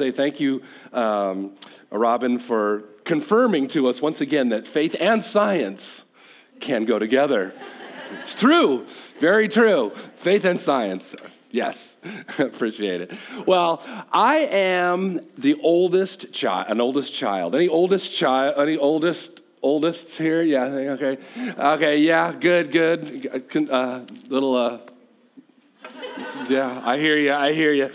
say thank you, um, Robin, for confirming to us once again that faith and science can go together. it's true, very true. Faith and science. Yes, appreciate it. Well, I am the oldest child, an oldest child. Any oldest child, any oldest oldest here? Yeah, okay. Okay, yeah, good, good. Uh, little, uh, yeah, I hear you, I hear you.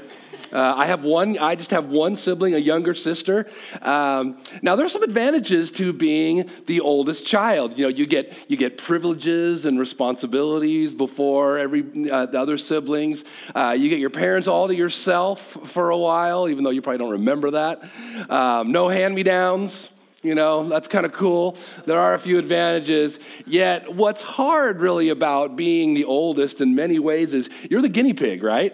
Uh, I have one, I just have one sibling, a younger sister. Um, now, there's some advantages to being the oldest child. You know, you get, you get privileges and responsibilities before every, uh, the other siblings. Uh, you get your parents all to yourself for a while, even though you probably don't remember that. Um, no hand me downs. You know, that's kind of cool. There are a few advantages. Yet, what's hard really about being the oldest in many ways is you're the guinea pig, right?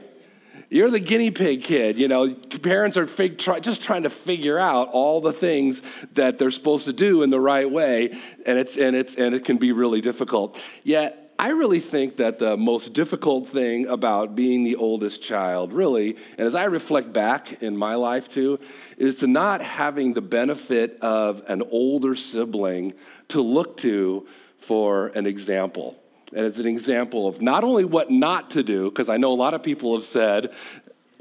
You're the guinea pig kid. You know, parents are fig- try, just trying to figure out all the things that they're supposed to do in the right way, and it's and it's and it can be really difficult. Yet, I really think that the most difficult thing about being the oldest child, really, and as I reflect back in my life too, is to not having the benefit of an older sibling to look to for an example it's an example of not only what not to do, because I know a lot of people have said,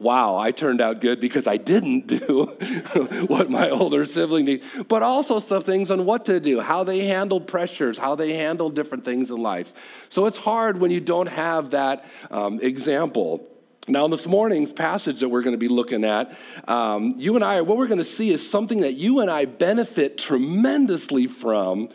wow, I turned out good because I didn't do what my older sibling did, but also some things on what to do, how they handled pressures, how they handled different things in life. So it's hard when you don't have that um, example. Now, in this morning's passage that we're going to be looking at, um, you and I, what we're going to see is something that you and I benefit tremendously from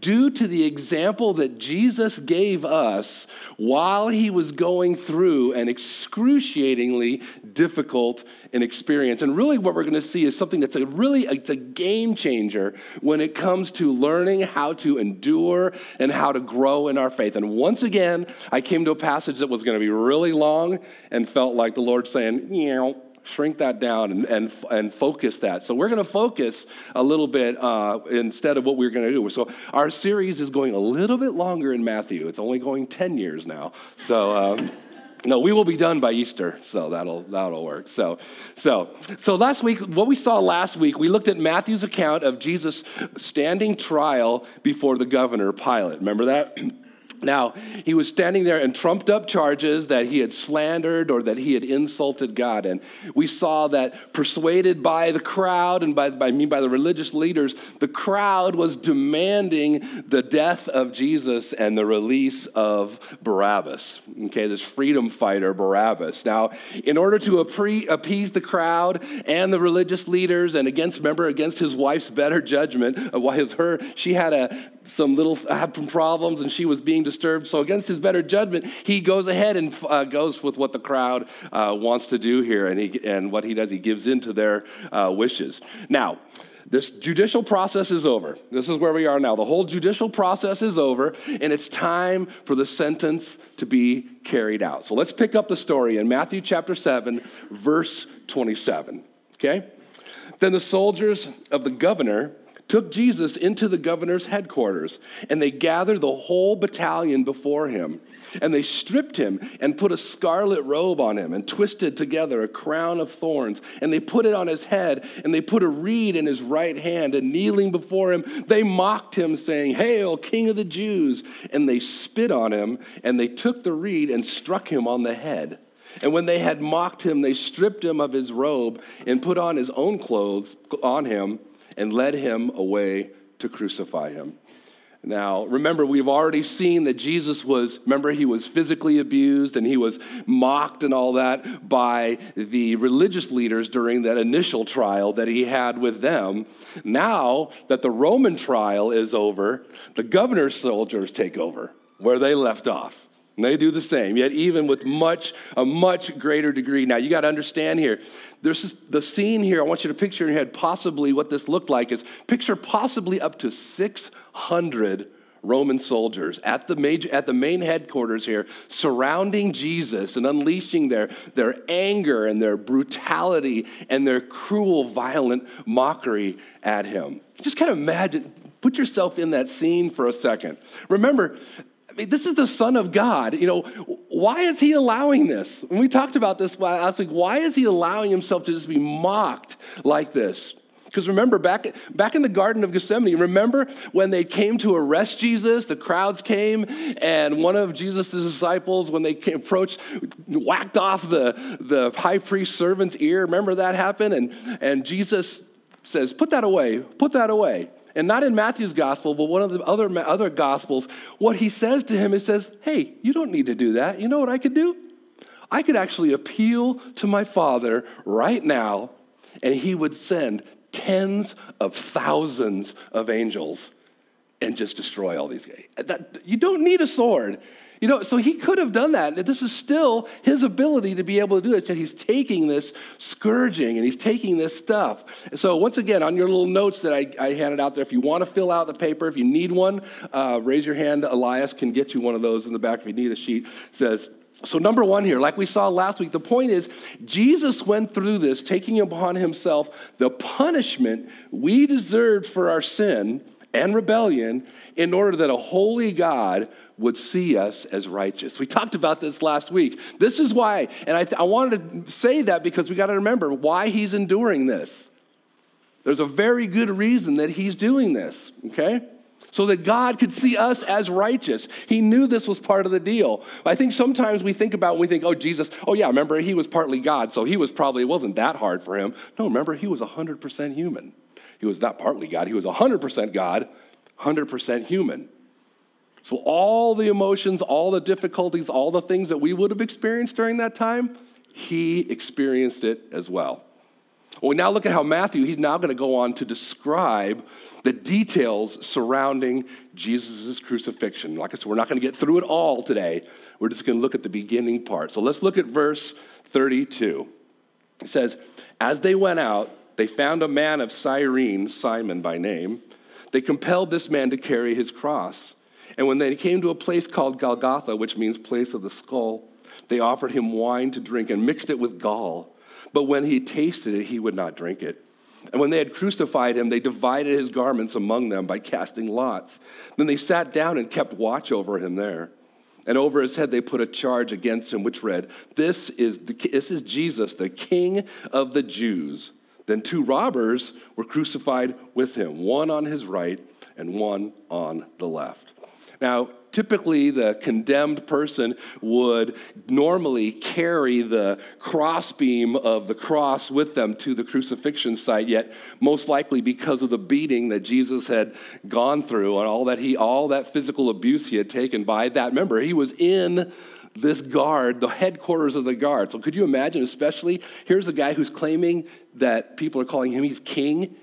due to the example that Jesus gave us while he was going through an excruciatingly difficult experience. And really, what we're going to see is something that's a really it's a game changer when it comes to learning how to endure and how to grow in our faith. And once again, I came to a passage that was going to be really long and felt like the Lord saying, you know, shrink that down and, and, and focus that. So we're going to focus a little bit uh, instead of what we're going to do. So our series is going a little bit longer in Matthew. It's only going 10 years now. So. Um, no, we will be done by Easter, so that'll that'll work. So, so, so last week, what we saw last week, we looked at Matthew's account of Jesus standing trial before the governor Pilate. Remember that? Now, he was standing there and trumped up charges that he had slandered or that he had insulted God. And we saw that persuaded by the crowd and by, by mean by the religious leaders, the crowd was demanding the death of Jesus and the release of Barabbas. Okay, this freedom fighter, Barabbas. Now, in order to appease the crowd and the religious leaders, and against, remember, against his wife's better judgment, uh, why was her, she had a some little had some problems and she was being disturbed. So against his better judgment, he goes ahead and uh, goes with what the crowd uh, wants to do here, and he and what he does, he gives in to their uh, wishes. Now. This judicial process is over. This is where we are now. The whole judicial process is over, and it's time for the sentence to be carried out. So let's pick up the story in Matthew chapter 7, verse 27. Okay? Then the soldiers of the governor took Jesus into the governor's headquarters, and they gathered the whole battalion before him. And they stripped him and put a scarlet robe on him and twisted together a crown of thorns. And they put it on his head and they put a reed in his right hand. And kneeling before him, they mocked him, saying, Hail, King of the Jews! And they spit on him and they took the reed and struck him on the head. And when they had mocked him, they stripped him of his robe and put on his own clothes on him and led him away to crucify him. Now, remember, we've already seen that Jesus was, remember, he was physically abused and he was mocked and all that by the religious leaders during that initial trial that he had with them. Now that the Roman trial is over, the governor's soldiers take over where they left off. And they do the same, yet even with much, a much greater degree. Now, you got to understand here, there's the scene here, I want you to picture in your head possibly what this looked like is picture possibly up to 600 Roman soldiers at the, major, at the main headquarters here, surrounding Jesus and unleashing their, their anger and their brutality and their cruel, violent mockery at him. Just kind of imagine, put yourself in that scene for a second. Remember, I mean, this is the Son of God. You know, why is he allowing this? When we talked about this last week. Why is he allowing himself to just be mocked like this? Because remember, back, back in the Garden of Gethsemane, remember when they came to arrest Jesus, the crowds came, and one of Jesus' disciples, when they came, approached, whacked off the, the high priest servant's ear. Remember that happened? And, and Jesus says, Put that away, put that away. And not in Matthew's gospel, but one of the other, other gospels, what he says to him, is says, Hey, you don't need to do that. You know what I could do? I could actually appeal to my Father right now, and he would send tens of thousands of angels and just destroy all these guys. That, you don't need a sword. You know, so he could have done that. This is still his ability to be able to do it. So he's taking this scourging and he's taking this stuff. So once again, on your little notes that I, I handed out there, if you want to fill out the paper, if you need one, uh, raise your hand. Elias can get you one of those in the back if you need a sheet. It says, so, number one here, like we saw last week, the point is Jesus went through this, taking upon himself the punishment we deserved for our sin and rebellion in order that a holy God would see us as righteous. We talked about this last week. This is why, and I, th- I wanted to say that because we got to remember why he's enduring this. There's a very good reason that he's doing this, okay? so that God could see us as righteous. He knew this was part of the deal. I think sometimes we think about, we think, oh, Jesus, oh, yeah, remember, he was partly God, so he was probably, it wasn't that hard for him. No, remember, he was 100% human. He was not partly God, he was 100% God, 100% human. So, all the emotions, all the difficulties, all the things that we would have experienced during that time, he experienced it as well. We now look at how Matthew, he's now going to go on to describe the details surrounding Jesus' crucifixion. Like I said, we're not going to get through it all today. We're just going to look at the beginning part. So let's look at verse 32. It says, As they went out, they found a man of Cyrene, Simon by name. They compelled this man to carry his cross. And when they came to a place called Golgotha, which means place of the skull, they offered him wine to drink and mixed it with gall. But when he tasted it, he would not drink it. And when they had crucified him, they divided his garments among them by casting lots. Then they sat down and kept watch over him there. And over his head they put a charge against him, which read, This is, the, this is Jesus, the King of the Jews. Then two robbers were crucified with him, one on his right and one on the left. Now, typically the condemned person would normally carry the crossbeam of the cross with them to the crucifixion site yet most likely because of the beating that jesus had gone through and all that he all that physical abuse he had taken by that. Member he was in this guard the headquarters of the guard. So could you imagine especially here's a guy who's claiming that people are calling him he's king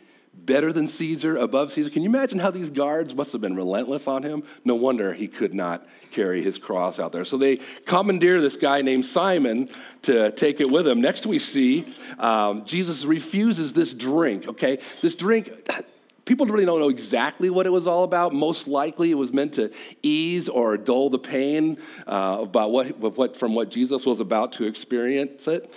better than Caesar, above Caesar. Can you imagine how these guards must have been relentless on him? No wonder he could not carry his cross out there. So they commandeer this guy named Simon to take it with him. Next, we see um, Jesus refuses this drink, okay? This drink. People really don't know exactly what it was all about. Most likely, it was meant to ease or dull the pain uh, about what, what, from what Jesus was about to experience it.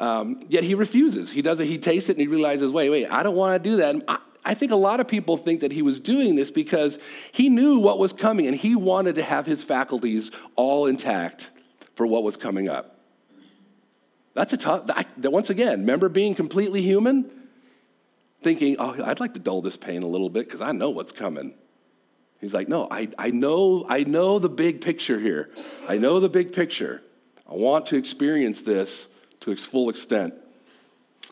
Um, yet he refuses. He does it, he tastes it, and he realizes, wait, wait, I don't want to do that. I, I think a lot of people think that he was doing this because he knew what was coming and he wanted to have his faculties all intact for what was coming up. That's a tough, that, once again, remember being completely human? Thinking, oh, I'd like to dull this pain a little bit because I know what's coming. He's like, no, I, I, know, I know the big picture here. I know the big picture. I want to experience this to its full extent.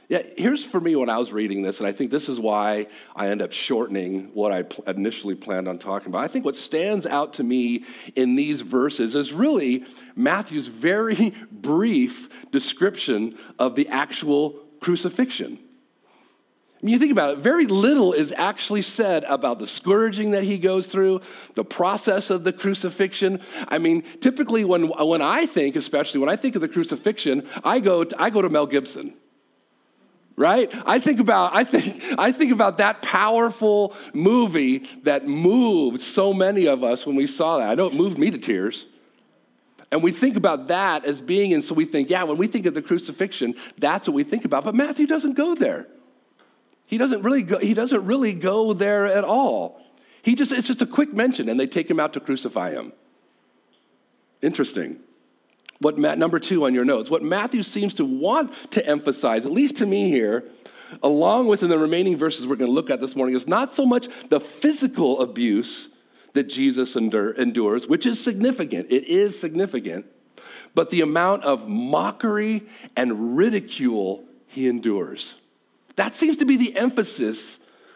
Yeah, here's for me when I was reading this, and I think this is why I end up shortening what I initially planned on talking about. I think what stands out to me in these verses is really Matthew's very brief description of the actual crucifixion. Mean, you think about it, very little is actually said about the scourging that he goes through, the process of the crucifixion. I mean, typically when, when I think, especially when I think of the crucifixion, I go to, I go to Mel Gibson. Right? I think about I think I think about that powerful movie that moved so many of us when we saw that. I know it moved me to tears. And we think about that as being, and so we think, yeah, when we think of the crucifixion, that's what we think about. But Matthew doesn't go there. He doesn't really go, he doesn't really go there at all. He just, it's just a quick mention, and they take him out to crucify him. Interesting. what Matt, number two on your notes, what Matthew seems to want to emphasize, at least to me here, along with in the remaining verses we're going to look at this morning, is not so much the physical abuse that Jesus endure, endures, which is significant. It is significant, but the amount of mockery and ridicule he endures. That seems to be the emphasis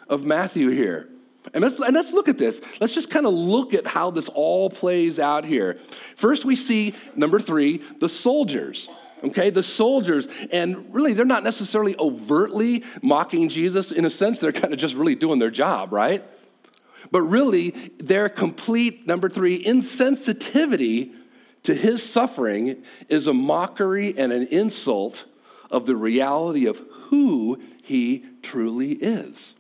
of Matthew here. And let's, and let's look at this. Let's just kind of look at how this all plays out here. First, we see, number three, the soldiers. Okay, the soldiers, and really they're not necessarily overtly mocking Jesus. In a sense, they're kind of just really doing their job, right? But really, their complete, number three, insensitivity to his suffering is a mockery and an insult of the reality of who he truly is.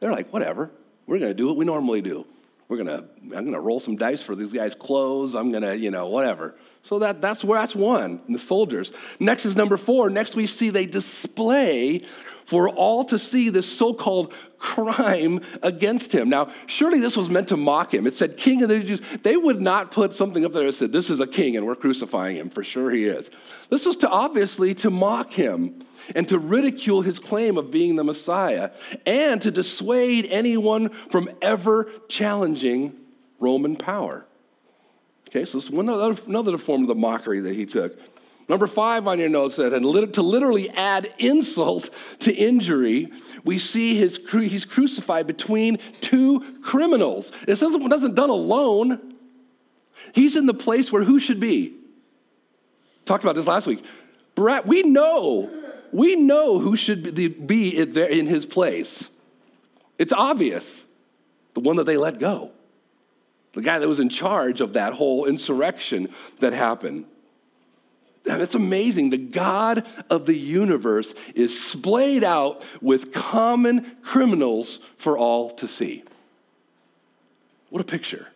They're like, whatever, we're going to do what we normally do. We're going to, I'm going to roll some dice for these guys' clothes. I'm going to, you know, whatever. So that, that's where that's one, the soldiers. Next is number four. Next we see they display for all to see this so called crime against him. Now, surely this was meant to mock him. It said, King of the Jews. They would not put something up there that said, This is a king and we're crucifying him. For sure he is. This was to obviously to mock him and to ridicule his claim of being the Messiah and to dissuade anyone from ever challenging Roman power. Okay, so this is another, another form of the mockery that he took. Number five on your notes said, and to literally add insult to injury, we see his, he's crucified between two criminals. It doesn't, doesn't done alone. He's in the place where who should be? Talked about this last week. Brett, we know, we know who should be there in his place. It's obvious. The one that they let go. The guy that was in charge of that whole insurrection that happened. It's amazing. The God of the universe is splayed out with common criminals for all to see. What a picture.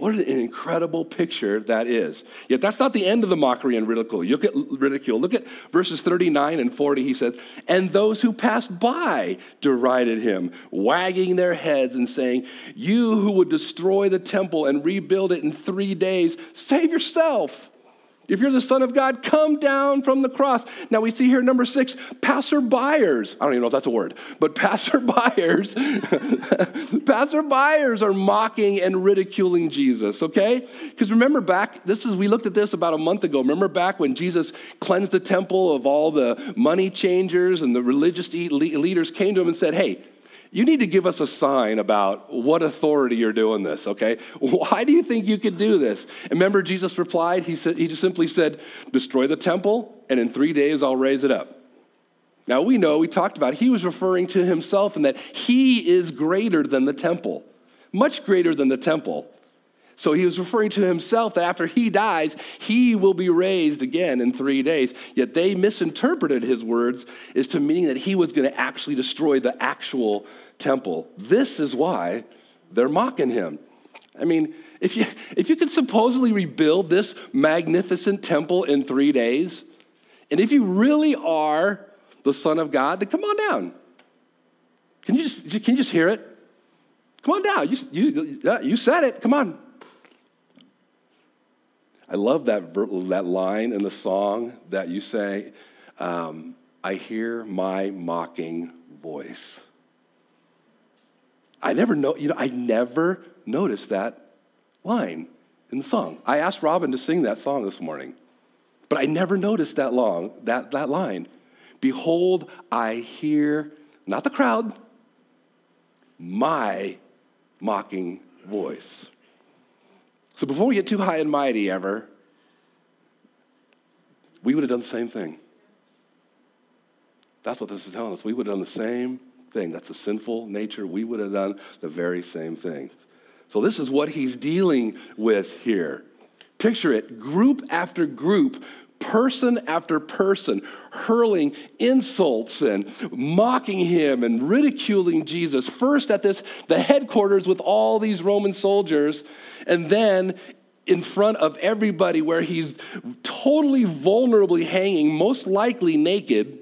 What an incredible picture that is. Yet that's not the end of the mockery and ridicule. You look at ridicule. Look at verses 39 and 40. He says, And those who passed by derided him, wagging their heads and saying, You who would destroy the temple and rebuild it in three days, save yourself. If you're the Son of God, come down from the cross. Now we see here number six, passerbyers. I don't even know if that's a word, but passerbyers, passerbyers are mocking and ridiculing Jesus, okay? Because remember back, this is, we looked at this about a month ago. Remember back when Jesus cleansed the temple of all the money changers and the religious leaders came to him and said, hey, you need to give us a sign about what authority you're doing this, okay? Why do you think you could do this? And remember, Jesus replied, he, said, he just simply said, Destroy the temple, and in three days I'll raise it up. Now we know, we talked about, he was referring to himself and that he is greater than the temple, much greater than the temple. So he was referring to himself that after he dies, he will be raised again in three days. Yet they misinterpreted his words as to meaning that he was going to actually destroy the actual temple. This is why they're mocking him. I mean, if you, if you could supposedly rebuild this magnificent temple in three days, and if you really are the Son of God, then come on down. Can you just, can you just hear it? Come on down. You, you, you said it. Come on. I love that, that line in the song that you say, um, I hear my mocking voice. I never know, you know, I never noticed that line in the song. I asked Robin to sing that song this morning, but I never noticed that long, that, that line. Behold, I hear, not the crowd, my mocking voice. So before we get too high and mighty ever, we would have done the same thing. That's what this is telling us. We would have done the same thing. That's a sinful nature. We would have done the very same thing. So this is what he's dealing with here. Picture it group after group person after person hurling insults and mocking him and ridiculing Jesus. First at this the headquarters with all these Roman soldiers and then in front of everybody where he's totally vulnerably hanging, most likely naked,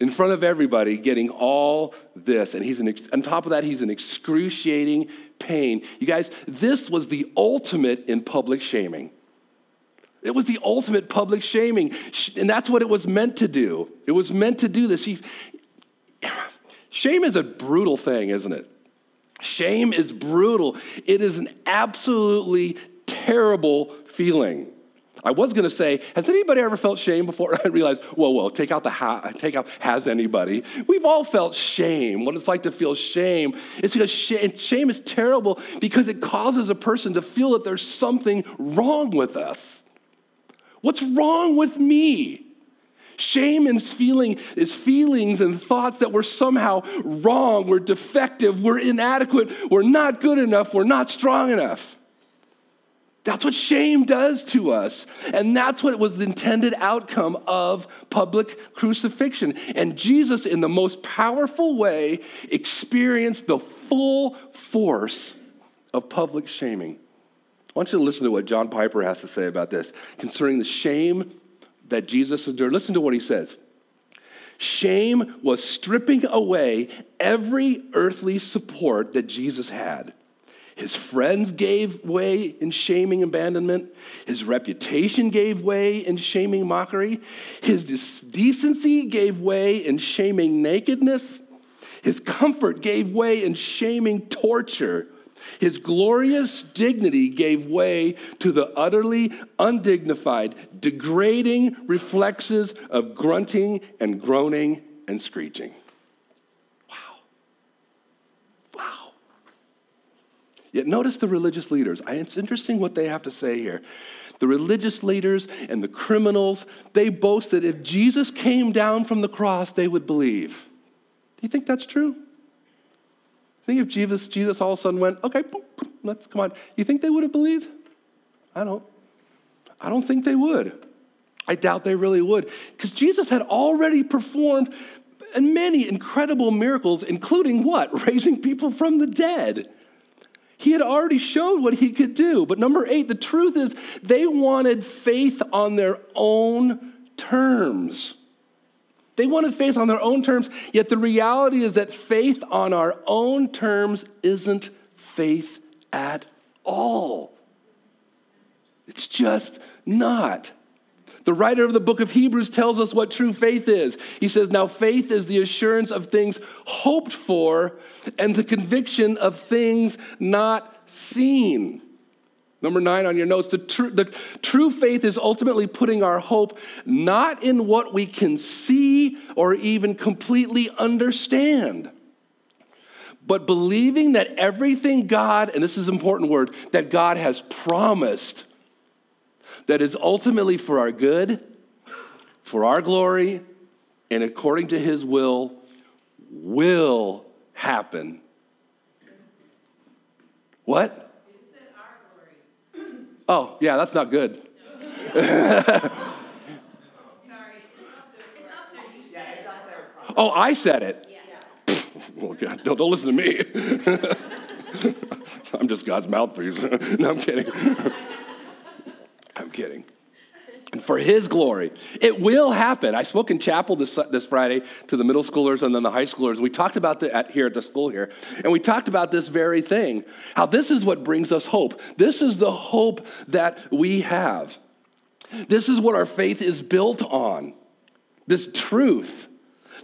in front of everybody, getting all this. And he's in, on top of that, he's in excruciating pain. You guys, this was the ultimate in public shaming. It was the ultimate public shaming. And that's what it was meant to do. It was meant to do this. shame is a brutal thing, isn't it? Shame is brutal. It is an absolutely terrible feeling. I was going to say, has anybody ever felt shame before? I realized, whoa, whoa, take out the ha- take out has anybody. We've all felt shame. What it's like to feel shame. It's because shame is terrible because it causes a person to feel that there's something wrong with us. What's wrong with me? Shame is, feeling is feelings and thoughts that we're somehow wrong, we're defective, we're inadequate, we're not good enough, we're not strong enough. That's what shame does to us. And that's what was the intended outcome of public crucifixion. And Jesus, in the most powerful way, experienced the full force of public shaming. I want you to listen to what John Piper has to say about this concerning the shame that Jesus endured. Listen to what he says. Shame was stripping away every earthly support that Jesus had. His friends gave way in shaming abandonment. His reputation gave way in shaming mockery. His decency gave way in shaming nakedness. His comfort gave way in shaming torture. His glorious dignity gave way to the utterly undignified, degrading reflexes of grunting and groaning and screeching. Wow. Wow. Yet notice the religious leaders. It's interesting what they have to say here. The religious leaders and the criminals, they boast that if Jesus came down from the cross, they would believe. Do you think that's true? Think if Jesus, Jesus all of a sudden went, okay, let's come on. You think they would have believed? I don't. I don't think they would. I doubt they really would. Because Jesus had already performed many incredible miracles, including what? Raising people from the dead. He had already showed what he could do. But number eight, the truth is they wanted faith on their own terms. They wanted faith on their own terms, yet the reality is that faith on our own terms isn't faith at all. It's just not. The writer of the book of Hebrews tells us what true faith is. He says, Now faith is the assurance of things hoped for and the conviction of things not seen. Number nine on your notes the, tr- the true faith is ultimately putting our hope not in what we can see or even completely understand, but believing that everything God, and this is an important word, that God has promised, that is ultimately for our good, for our glory, and according to his will, will happen. What? Oh, yeah, that's not good. oh, I said it. well, God, don't, don't listen to me. I'm just God's mouthpiece. no, I'm kidding. I'm kidding and for his glory. It will happen. I spoke in chapel this, this Friday to the middle schoolers and then the high schoolers. We talked about the, at, here at the school here, and we talked about this very thing how this is what brings us hope. This is the hope that we have. This is what our faith is built on this truth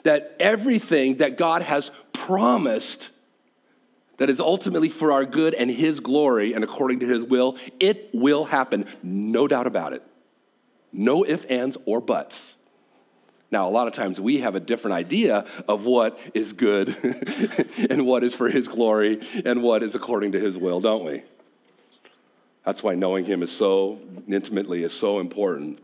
that everything that God has promised that is ultimately for our good and his glory and according to his will, it will happen, no doubt about it. No ifs, ands, or buts. Now, a lot of times we have a different idea of what is good and what is for His glory and what is according to His will, don't we? That's why knowing Him is so intimately is so important.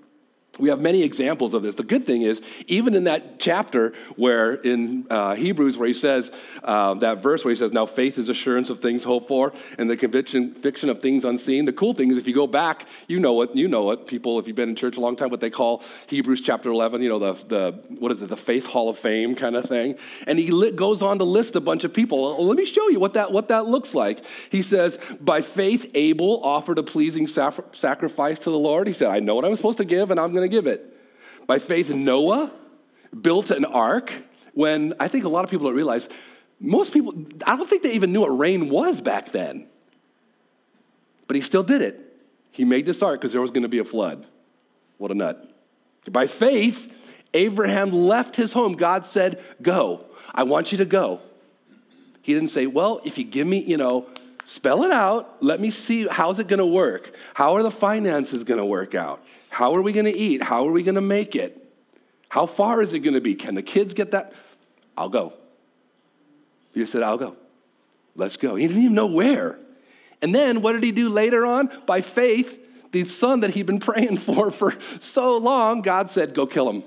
We have many examples of this. The good thing is, even in that chapter where in uh, Hebrews, where he says uh, that verse where he says, "Now faith is assurance of things hoped for, and the conviction, conviction of things unseen." The cool thing is, if you go back, you know what you know what people, if you've been in church a long time, what they call Hebrews chapter 11. You know the the what is it, the Faith Hall of Fame kind of thing. And he goes on to list a bunch of people. Well, let me show you what that what that looks like. He says, "By faith, Abel offered a pleasing sacrifice to the Lord." He said, "I know what I'm supposed to give, and I'm going to give it. By faith, Noah built an ark when I think a lot of people don't realize most people, I don't think they even knew what rain was back then. But he still did it. He made this ark because there was going to be a flood. What a nut. By faith, Abraham left his home. God said, Go. I want you to go. He didn't say, Well, if you give me, you know, spell it out. Let me see how's it going to work? How are the finances going to work out? How are we going to eat? How are we going to make it? How far is it going to be? Can the kids get that? I'll go. He said, I'll go. Let's go. He didn't even know where. And then what did he do later on? By faith, the son that he'd been praying for for so long, God said, Go kill him,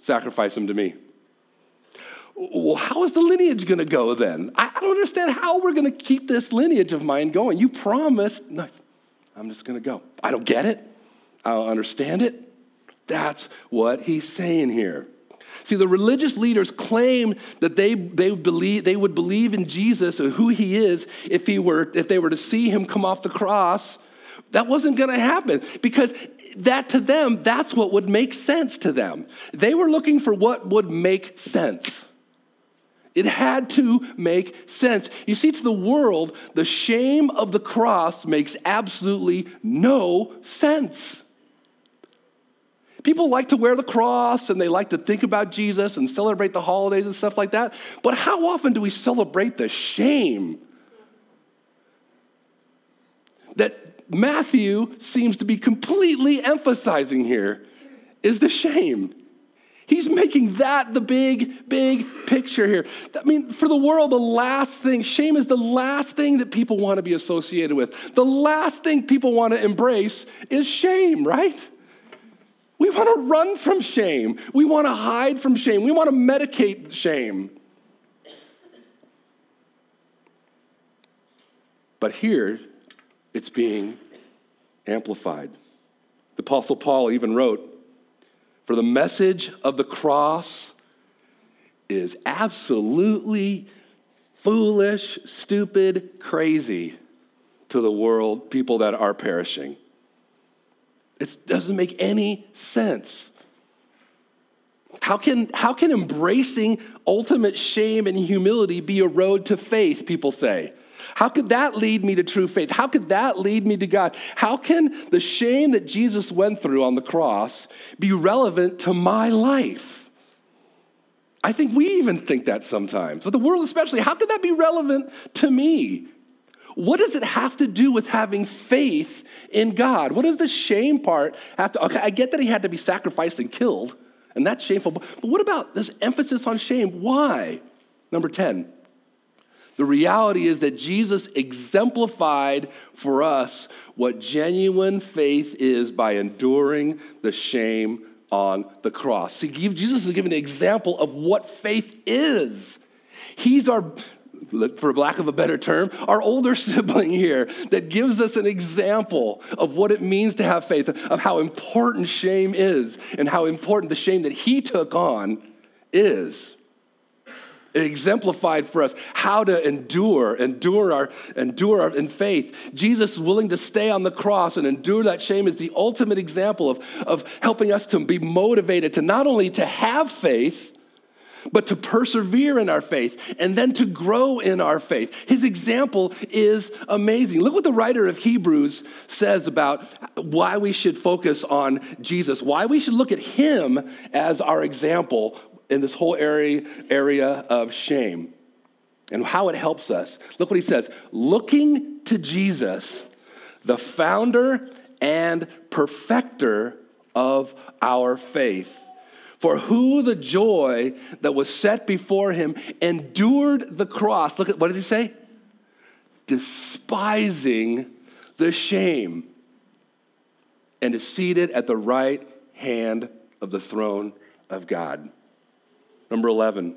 sacrifice him to me. Well, how is the lineage going to go then? I, don't understand how we're going to keep this lineage of mine going. You promised. No, I'm just going to go. I don't get it. I don't understand it. That's what he's saying here. See, the religious leaders claimed that they, they, believe, they would believe in Jesus or who he is if, he were, if they were to see him come off the cross. That wasn't going to happen because that to them, that's what would make sense to them. They were looking for what would make sense. It had to make sense. You see, to the world, the shame of the cross makes absolutely no sense. People like to wear the cross and they like to think about Jesus and celebrate the holidays and stuff like that. But how often do we celebrate the shame that Matthew seems to be completely emphasizing here? Is the shame. He's making that the big, big picture here. I mean, for the world, the last thing, shame is the last thing that people want to be associated with. The last thing people want to embrace is shame, right? We want to run from shame. We want to hide from shame. We want to medicate shame. But here, it's being amplified. The Apostle Paul even wrote, for the message of the cross is absolutely foolish, stupid, crazy to the world, people that are perishing. It doesn't make any sense. How can, how can embracing ultimate shame and humility be a road to faith, people say? How could that lead me to true faith? How could that lead me to God? How can the shame that Jesus went through on the cross be relevant to my life? I think we even think that sometimes, but the world especially. How could that be relevant to me? What does it have to do with having faith in God? What does the shame part have to? Okay, I get that he had to be sacrificed and killed, and that's shameful, but what about this emphasis on shame? Why? Number 10, the reality is that Jesus exemplified for us what genuine faith is by enduring the shame on the cross. See, Jesus is giving an example of what faith is. He's our, for lack of a better term, our older sibling here that gives us an example of what it means to have faith, of how important shame is, and how important the shame that he took on is. It exemplified for us how to endure, endure our, endure our, in faith. Jesus willing to stay on the cross and endure that shame is the ultimate example of, of helping us to be motivated to not only to have faith, but to persevere in our faith and then to grow in our faith. His example is amazing. Look what the writer of Hebrews says about why we should focus on Jesus, why we should look at him as our example in this whole area, area of shame and how it helps us. Look what he says looking to Jesus, the founder and perfecter of our faith. For who the joy that was set before him endured the cross. Look at what does he say? Despising the shame, and is seated at the right hand of the throne of God. Number 11,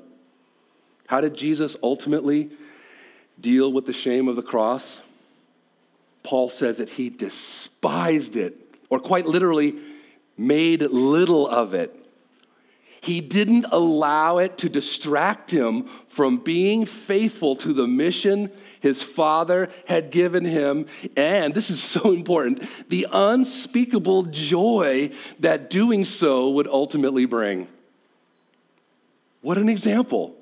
how did Jesus ultimately deal with the shame of the cross? Paul says that he despised it, or quite literally, made little of it. He didn't allow it to distract him from being faithful to the mission his father had given him. And this is so important the unspeakable joy that doing so would ultimately bring. What an example.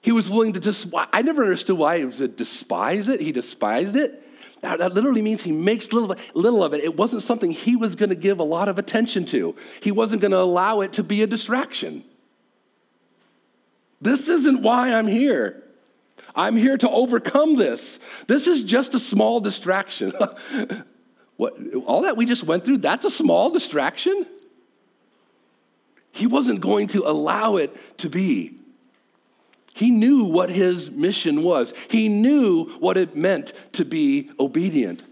He was willing to just, I never understood why he would despise it. He despised it. That, that literally means he makes little, little of it. It wasn't something he was going to give a lot of attention to, he wasn't going to allow it to be a distraction. This isn't why I'm here. I'm here to overcome this. This is just a small distraction. what, all that we just went through, that's a small distraction? He wasn't going to allow it to be. He knew what his mission was, he knew what it meant to be obedient.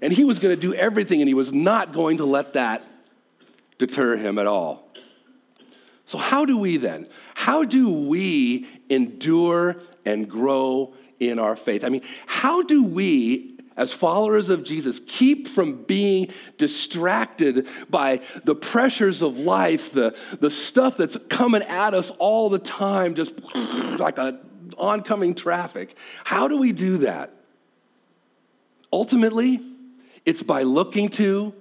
And he was going to do everything, and he was not going to let that deter him at all. So, how do we then? How do we endure and grow in our faith? I mean, how do we as followers of Jesus, keep from being distracted by the pressures of life, the, the stuff that's coming at us all the time, just like a oncoming traffic. How do we do that? Ultimately, it's by looking to,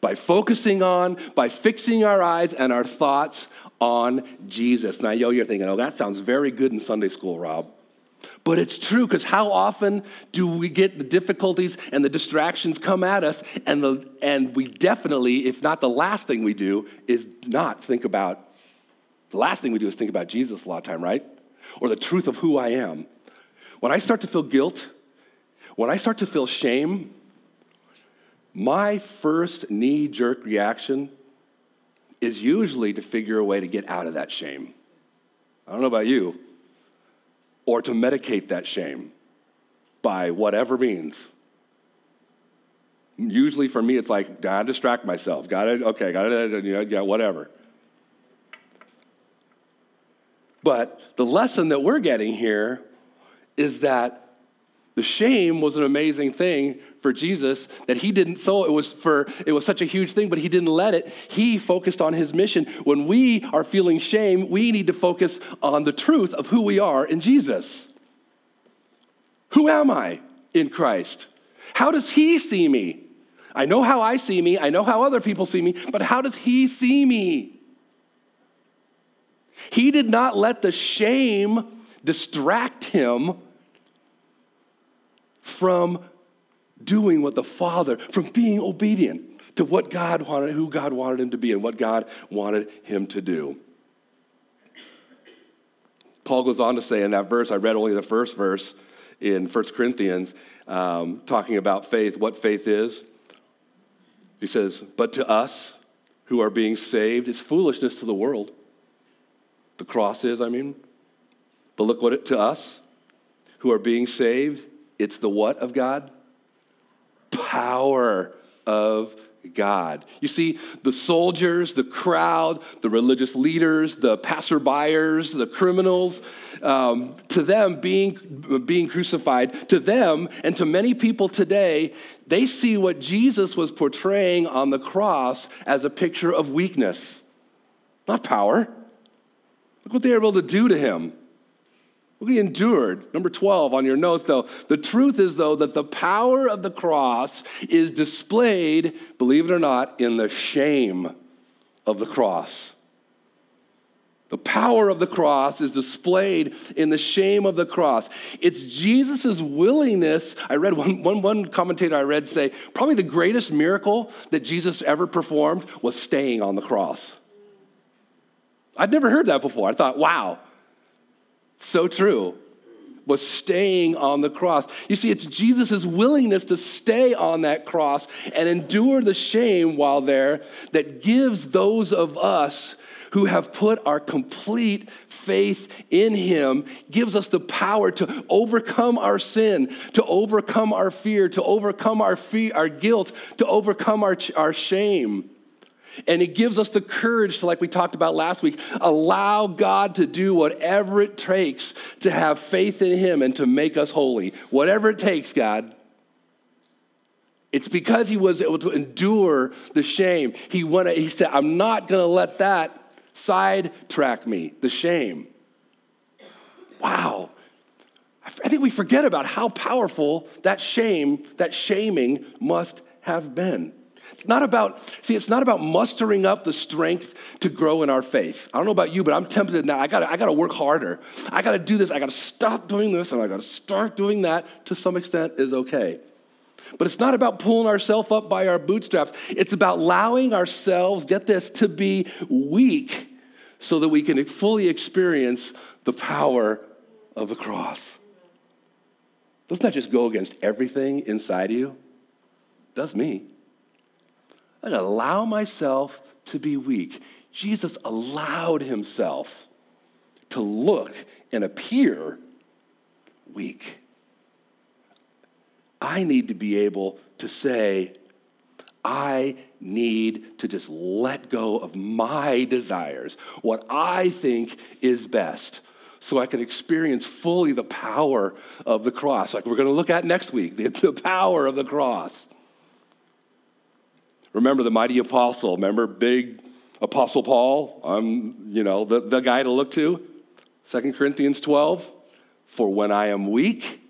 by focusing on, by fixing our eyes and our thoughts on Jesus. Now, yo, you're thinking, oh, that sounds very good in Sunday school, Rob. But it's true because how often do we get the difficulties and the distractions come at us, and, the, and we definitely, if not the last thing we do, is not think about, the last thing we do is think about Jesus a lot of time, right? Or the truth of who I am. When I start to feel guilt, when I start to feel shame, my first knee jerk reaction is usually to figure a way to get out of that shame. I don't know about you or to medicate that shame by whatever means. Usually for me, it's like, gotta distract myself. Gotta, okay, gotta, yeah, whatever. But the lesson that we're getting here is that the shame was an amazing thing for Jesus that he didn't so it was for it was such a huge thing but he didn't let it. He focused on his mission. When we are feeling shame, we need to focus on the truth of who we are in Jesus. Who am I in Christ? How does he see me? I know how I see me, I know how other people see me, but how does he see me? He did not let the shame distract him from doing what the Father, from being obedient to what God wanted, who God wanted him to be, and what God wanted him to do. Paul goes on to say in that verse, I read only the first verse in 1 Corinthians, um, talking about faith, what faith is. He says, But to us who are being saved, it's foolishness to the world. The cross is, I mean. But look what it to us who are being saved, it's the what of God? Power of God. You see, the soldiers, the crowd, the religious leaders, the passerbyers, the criminals, um, to them being, being crucified, to them and to many people today, they see what Jesus was portraying on the cross as a picture of weakness, not power. Look what they were able to do to him. We endured. Number 12 on your notes, though. The truth is, though, that the power of the cross is displayed, believe it or not, in the shame of the cross. The power of the cross is displayed in the shame of the cross. It's Jesus' willingness. I read one, one, one commentator I read say, probably the greatest miracle that Jesus ever performed was staying on the cross. I'd never heard that before. I thought, wow, so true, was staying on the cross. You see, it's Jesus' willingness to stay on that cross and endure the shame while there that gives those of us who have put our complete faith in him gives us the power to overcome our sin, to overcome our fear, to overcome our fear, our guilt, to overcome our, our shame. And it gives us the courage to, like we talked about last week, allow God to do whatever it takes to have faith in Him and to make us holy. Whatever it takes, God. It's because He was able to endure the shame. He, wanted, he said, I'm not going to let that sidetrack me, the shame. Wow. I think we forget about how powerful that shame, that shaming must have been. It's not about, see, it's not about mustering up the strength to grow in our faith. I don't know about you, but I'm tempted now. I gotta, I gotta work harder. I gotta do this. I gotta stop doing this and I gotta start doing that to some extent is okay. But it's not about pulling ourselves up by our bootstraps. It's about allowing ourselves, get this, to be weak so that we can fully experience the power of the cross. Doesn't that just go against everything inside you? It does me. I allow myself to be weak. Jesus allowed himself to look and appear weak. I need to be able to say, I need to just let go of my desires, what I think is best, so I can experience fully the power of the cross, like we're going to look at next week the, the power of the cross. Remember the mighty apostle, remember big Apostle Paul? I'm, you know, the, the guy to look to. 2 Corinthians 12. For when I am weak,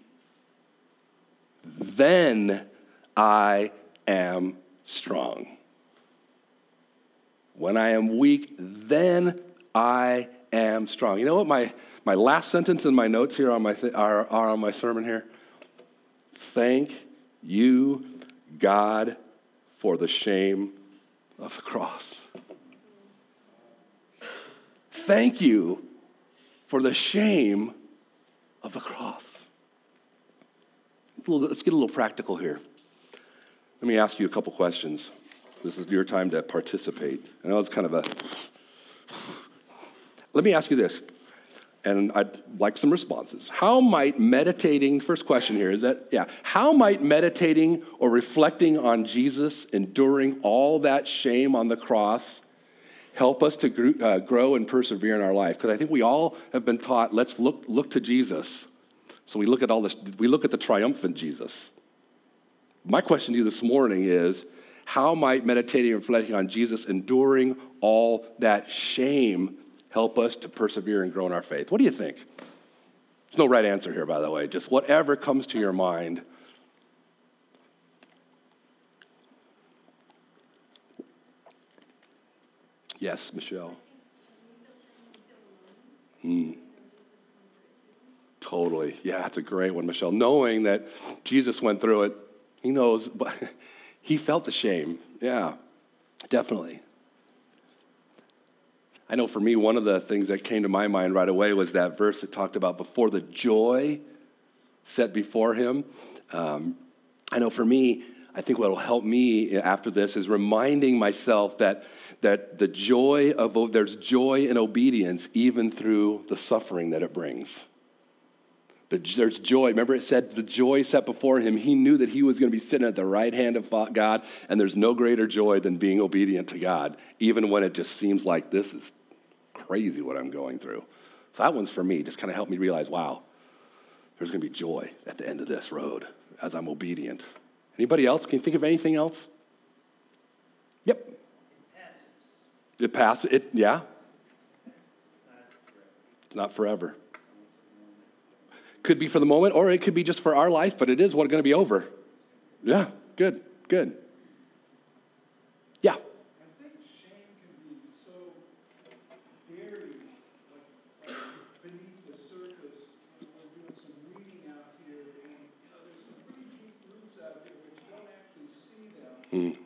then I am strong. When I am weak, then I am strong. You know what my, my last sentence in my notes here on my th- are, are on my sermon here? Thank you, God, for the shame of the cross. Thank you for the shame of the cross. Let's get a little practical here. Let me ask you a couple questions. This is your time to participate. I know it's kind of a. Let me ask you this, and I'd like some responses. How might meditating, first question here is that, yeah, how might meditating or reflecting on Jesus enduring all that shame on the cross help us to uh, grow and persevere in our life? Because I think we all have been taught, let's look, look to Jesus. So we look at all this, we look at the triumphant Jesus. My question to you this morning is how might meditating and reflecting on Jesus enduring all that shame help us to persevere and grow in our faith? What do you think? There's no right answer here, by the way. Just whatever comes to your mind. Yes, Michelle. Hmm. Totally. Yeah, that's a great one, Michelle. Knowing that Jesus went through it, he knows, but he felt the shame. Yeah, definitely. I know for me, one of the things that came to my mind right away was that verse that talked about before the joy set before him. Um, I know for me, I think what will help me after this is reminding myself that, that the joy of, there's joy in obedience even through the suffering that it brings. There's joy. Remember, it said the joy set before him. He knew that he was going to be sitting at the right hand of God, and there's no greater joy than being obedient to God, even when it just seems like this is crazy what I'm going through. So that one's for me. Just kind of helped me realize, wow, there's going to be joy at the end of this road as I'm obedient. Anybody else? Can you think of anything else? Yep. It passes. It yeah. It's not forever. Could be for the moment, or it could be just for our life, but it is what going to be over. Yeah, good, good. Yeah. Mm.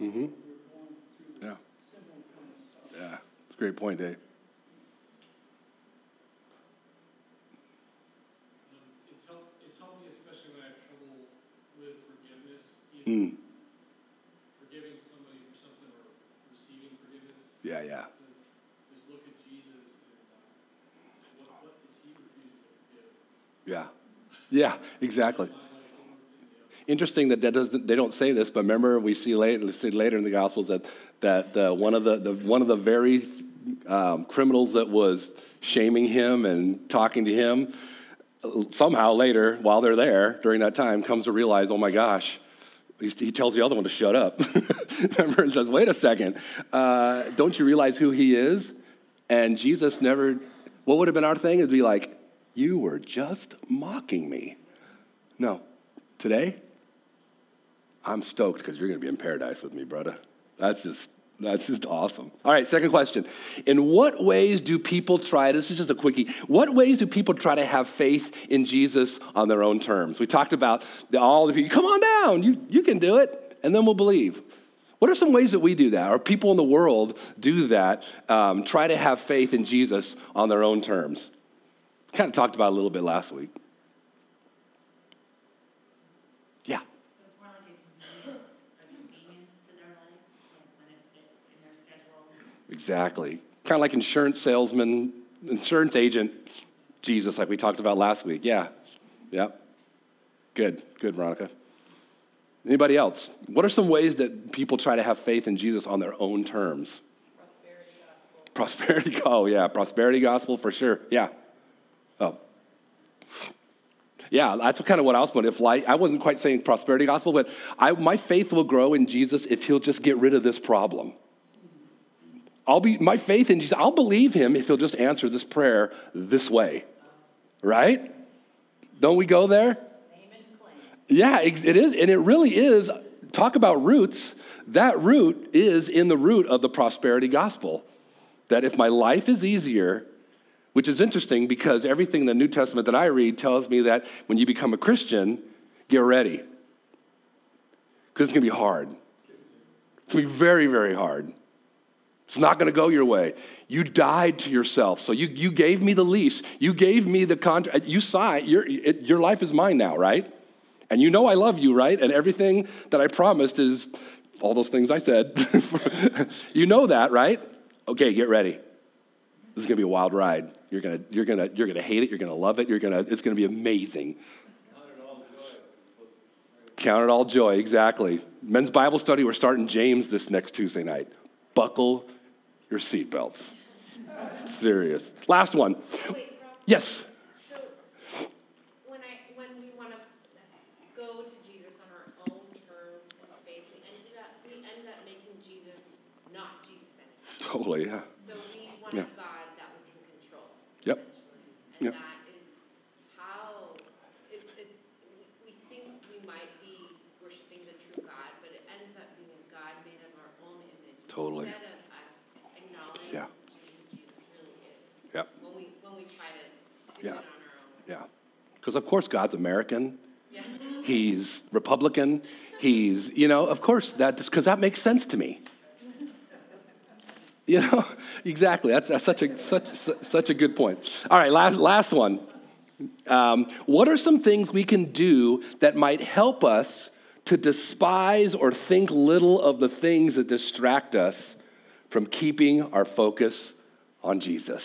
Mm-hmm. Yeah. Yeah. It's a great point, Dave. Mm. Forgiving somebody for something or receiving forgiveness. Yeah, yeah. Just look at Jesus and, uh, what, what is he refusing to forgive? Yeah. Yeah, exactly. Interesting that, that doesn't, they don't say this, but remember we see later, see later in the Gospels that, that uh, one, of the, the, one of the very um, criminals that was shaming him and talking to him, somehow later, while they're there during that time, comes to realize, oh my gosh, he tells the other one to shut up. Remember, and says, wait a second, uh, don't you realize who he is? And Jesus never, what would have been our thing? It'd be like, you were just mocking me. No, today, I'm stoked because you're going to be in paradise with me, brother. That's just that's just awesome. All right, second question. In what ways do people try, this is just a quickie, what ways do people try to have faith in Jesus on their own terms? We talked about the, all the people, come on down, you, you can do it, and then we'll believe. What are some ways that we do that, or people in the world do that, um, try to have faith in Jesus on their own terms? Kind of talked about a little bit last week. Exactly. Kind of like insurance salesman, insurance agent, Jesus, like we talked about last week. Yeah. Yep. Good. Good, Veronica. Anybody else? What are some ways that people try to have faith in Jesus on their own terms? Prosperity gospel. Prosperity, oh yeah, prosperity gospel for sure. Yeah. Oh. Yeah, that's kind of what I was putting. If like, I wasn't quite saying prosperity gospel, but I, my faith will grow in Jesus if he'll just get rid of this problem. I'll be my faith in Jesus. I'll believe him if he'll just answer this prayer this way. Right? Don't we go there? Yeah, it is. And it really is. Talk about roots. That root is in the root of the prosperity gospel. That if my life is easier, which is interesting because everything in the New Testament that I read tells me that when you become a Christian, get ready. Because it's going to be hard. It's going to be very, very hard. It's not going to go your way. You died to yourself. So you, you gave me the lease. You gave me the contract. You signed. Your, your life is mine now, right? And you know I love you, right? And everything that I promised is all those things I said. you know that, right? Okay, get ready. This is going to be a wild ride. You're going to, you're to, you're to hate it. You're going to love it. You're to, it's going to be amazing. Count it all joy, exactly. Men's Bible study, we're starting James this next Tuesday night. Buckle your seatbelts. Serious. Last one. Wait, yes. So when I when we want to go to Jesus on our own terms and faith, we ended up we end up making Jesus not Jesus. Totally, yeah. So we want yeah. a God that we can control. Yep. And yep. that is how it, it, we think we might be worshiping the true God, but it ends up being a God made of our own image. Totally. Yeah. Yeah. Because, of course, God's American. Yeah. He's Republican. He's, you know, of course, that because that makes sense to me. You know, exactly. That's, that's such, a, such, such a good point. All right, last, last one. Um, what are some things we can do that might help us to despise or think little of the things that distract us from keeping our focus on Jesus?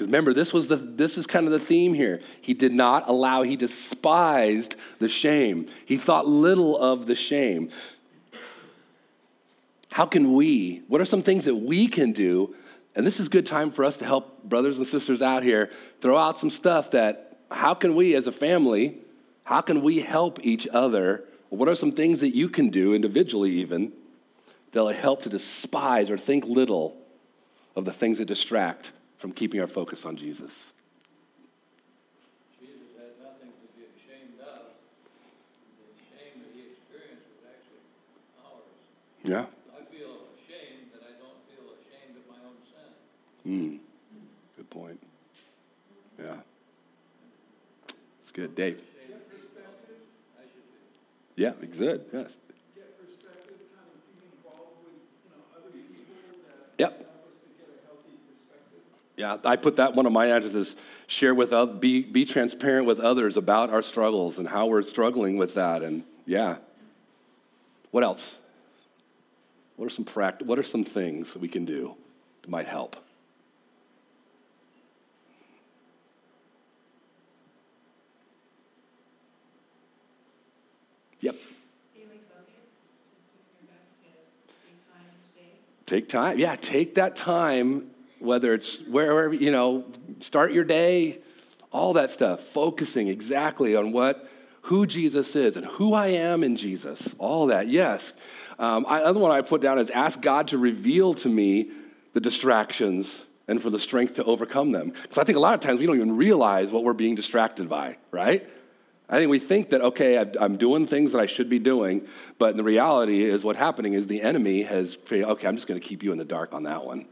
Because remember, this was the this is kind of the theme here. He did not allow, he despised the shame. He thought little of the shame. How can we, what are some things that we can do? And this is good time for us to help brothers and sisters out here throw out some stuff that how can we as a family, how can we help each other? What are some things that you can do individually even that'll help to despise or think little of the things that distract from keeping our focus on Jesus. Jesus had nothing to be ashamed of. The shame that he experienced was actually ours. Yeah. I feel ashamed that I don't feel ashamed of my own sin. Hmm. Good point. Yeah. It's good. Dave. Yeah, good. Yes. Yep. Yeah, I put that one of my addresses share with others, be, be transparent with others about our struggles and how we're struggling with that. And yeah. What else? What are some pract- what are some things that we can do that might help? Yep. Take time. Yeah, take that time whether it's wherever, you know, start your day all that stuff, focusing exactly on what, who Jesus is and who I am in Jesus, all that, yes. Um, I, other one I put down is ask God to reveal to me the distractions and for the strength to overcome them. Because I think a lot of times we don't even realize what we're being distracted by, right? I think we think that, okay, I'm doing things that I should be doing, but the reality is what's happening is the enemy has, okay, I'm just going to keep you in the dark on that one.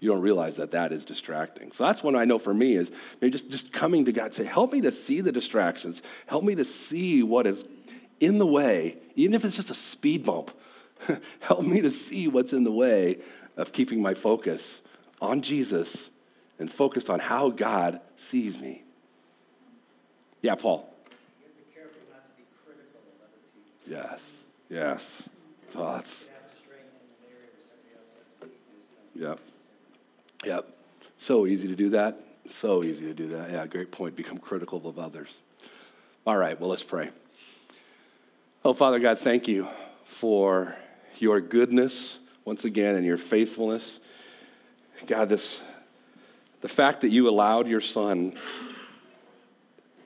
You don't realize that that is distracting. So that's one I know for me is maybe just, just coming to God, say, help me to see the distractions. Help me to see what is in the way, even if it's just a speed bump. help me to see what's in the way of keeping my focus on Jesus and focused on how God sees me. Yeah, Paul. Yes, yes. Thoughts. Yep. Yep. So easy to do that. So easy to do that. Yeah, great point. Become critical of others. All right, well, let's pray. Oh, Father God, thank you for your goodness once again and your faithfulness. God, this the fact that you allowed your son,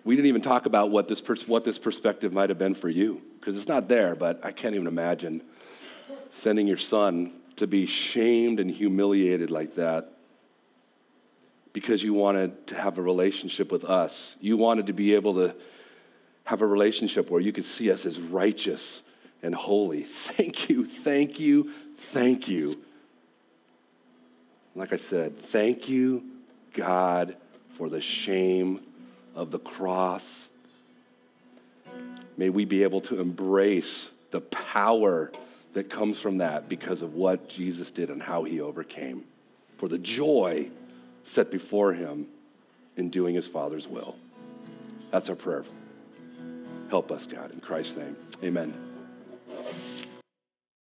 we didn't even talk about what this, pers- what this perspective might have been for you, because it's not there, but I can't even imagine sending your son to be shamed and humiliated like that because you wanted to have a relationship with us. You wanted to be able to have a relationship where you could see us as righteous and holy. Thank you, thank you, thank you like I said, thank you, God, for the shame of the cross. May we be able to embrace the power that comes from that because of what Jesus did and how he overcame, for the joy set before him in doing his Father's will. That's our prayer. Help us, God, in Christ's name. Amen.